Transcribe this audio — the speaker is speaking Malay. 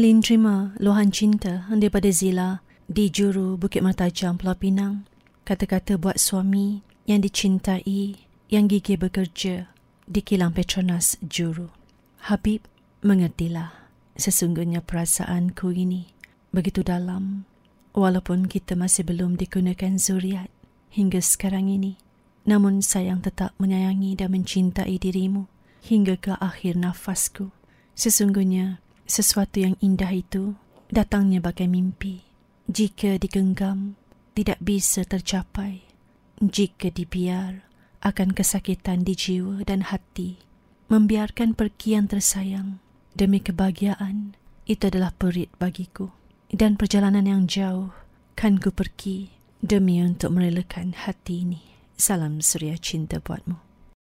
Lin terima luahan cinta daripada Zila di juru Bukit Mertajam Pulau Pinang. Kata-kata buat suami yang dicintai, yang gigih bekerja di kilang Petronas juru. Habib, mengertilah sesungguhnya perasaanku ini begitu dalam walaupun kita masih belum digunakan zuriat hingga sekarang ini. Namun sayang tetap menyayangi dan mencintai dirimu hingga ke akhir nafasku. Sesungguhnya sesuatu yang indah itu datangnya bagai mimpi. Jika digenggam, tidak bisa tercapai. Jika dibiar, akan kesakitan di jiwa dan hati. Membiarkan pergi yang tersayang demi kebahagiaan, itu adalah perit bagiku. Dan perjalanan yang jauh, kan ku pergi demi untuk merelakan hati ini. Salam suria cinta buatmu.